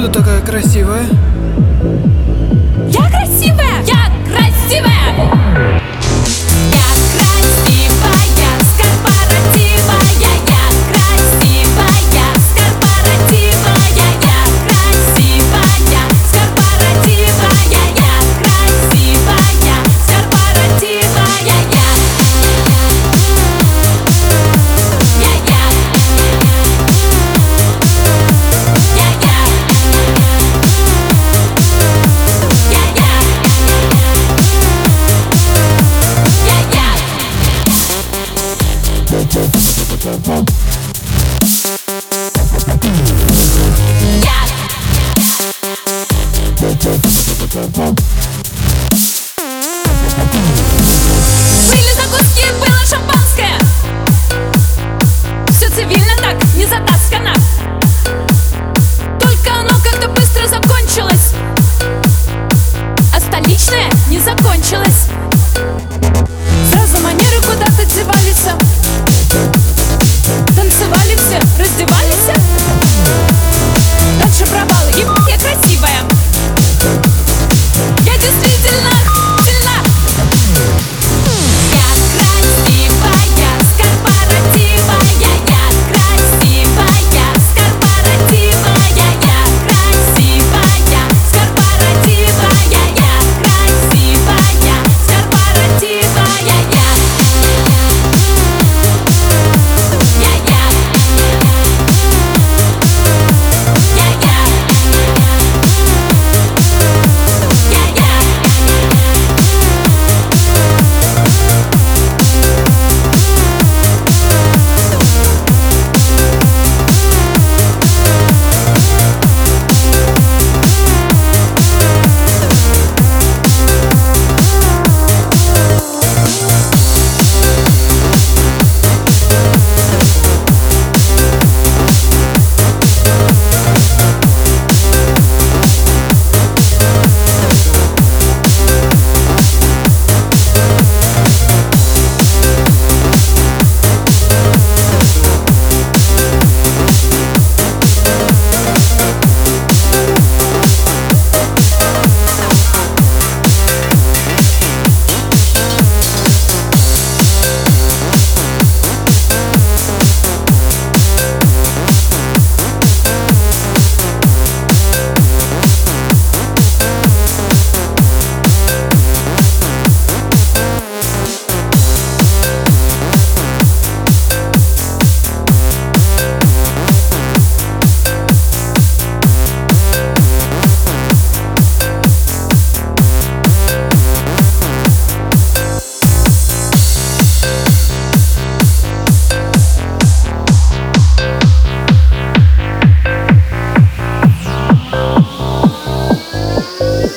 откуда такая красивая?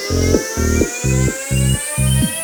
Thank you.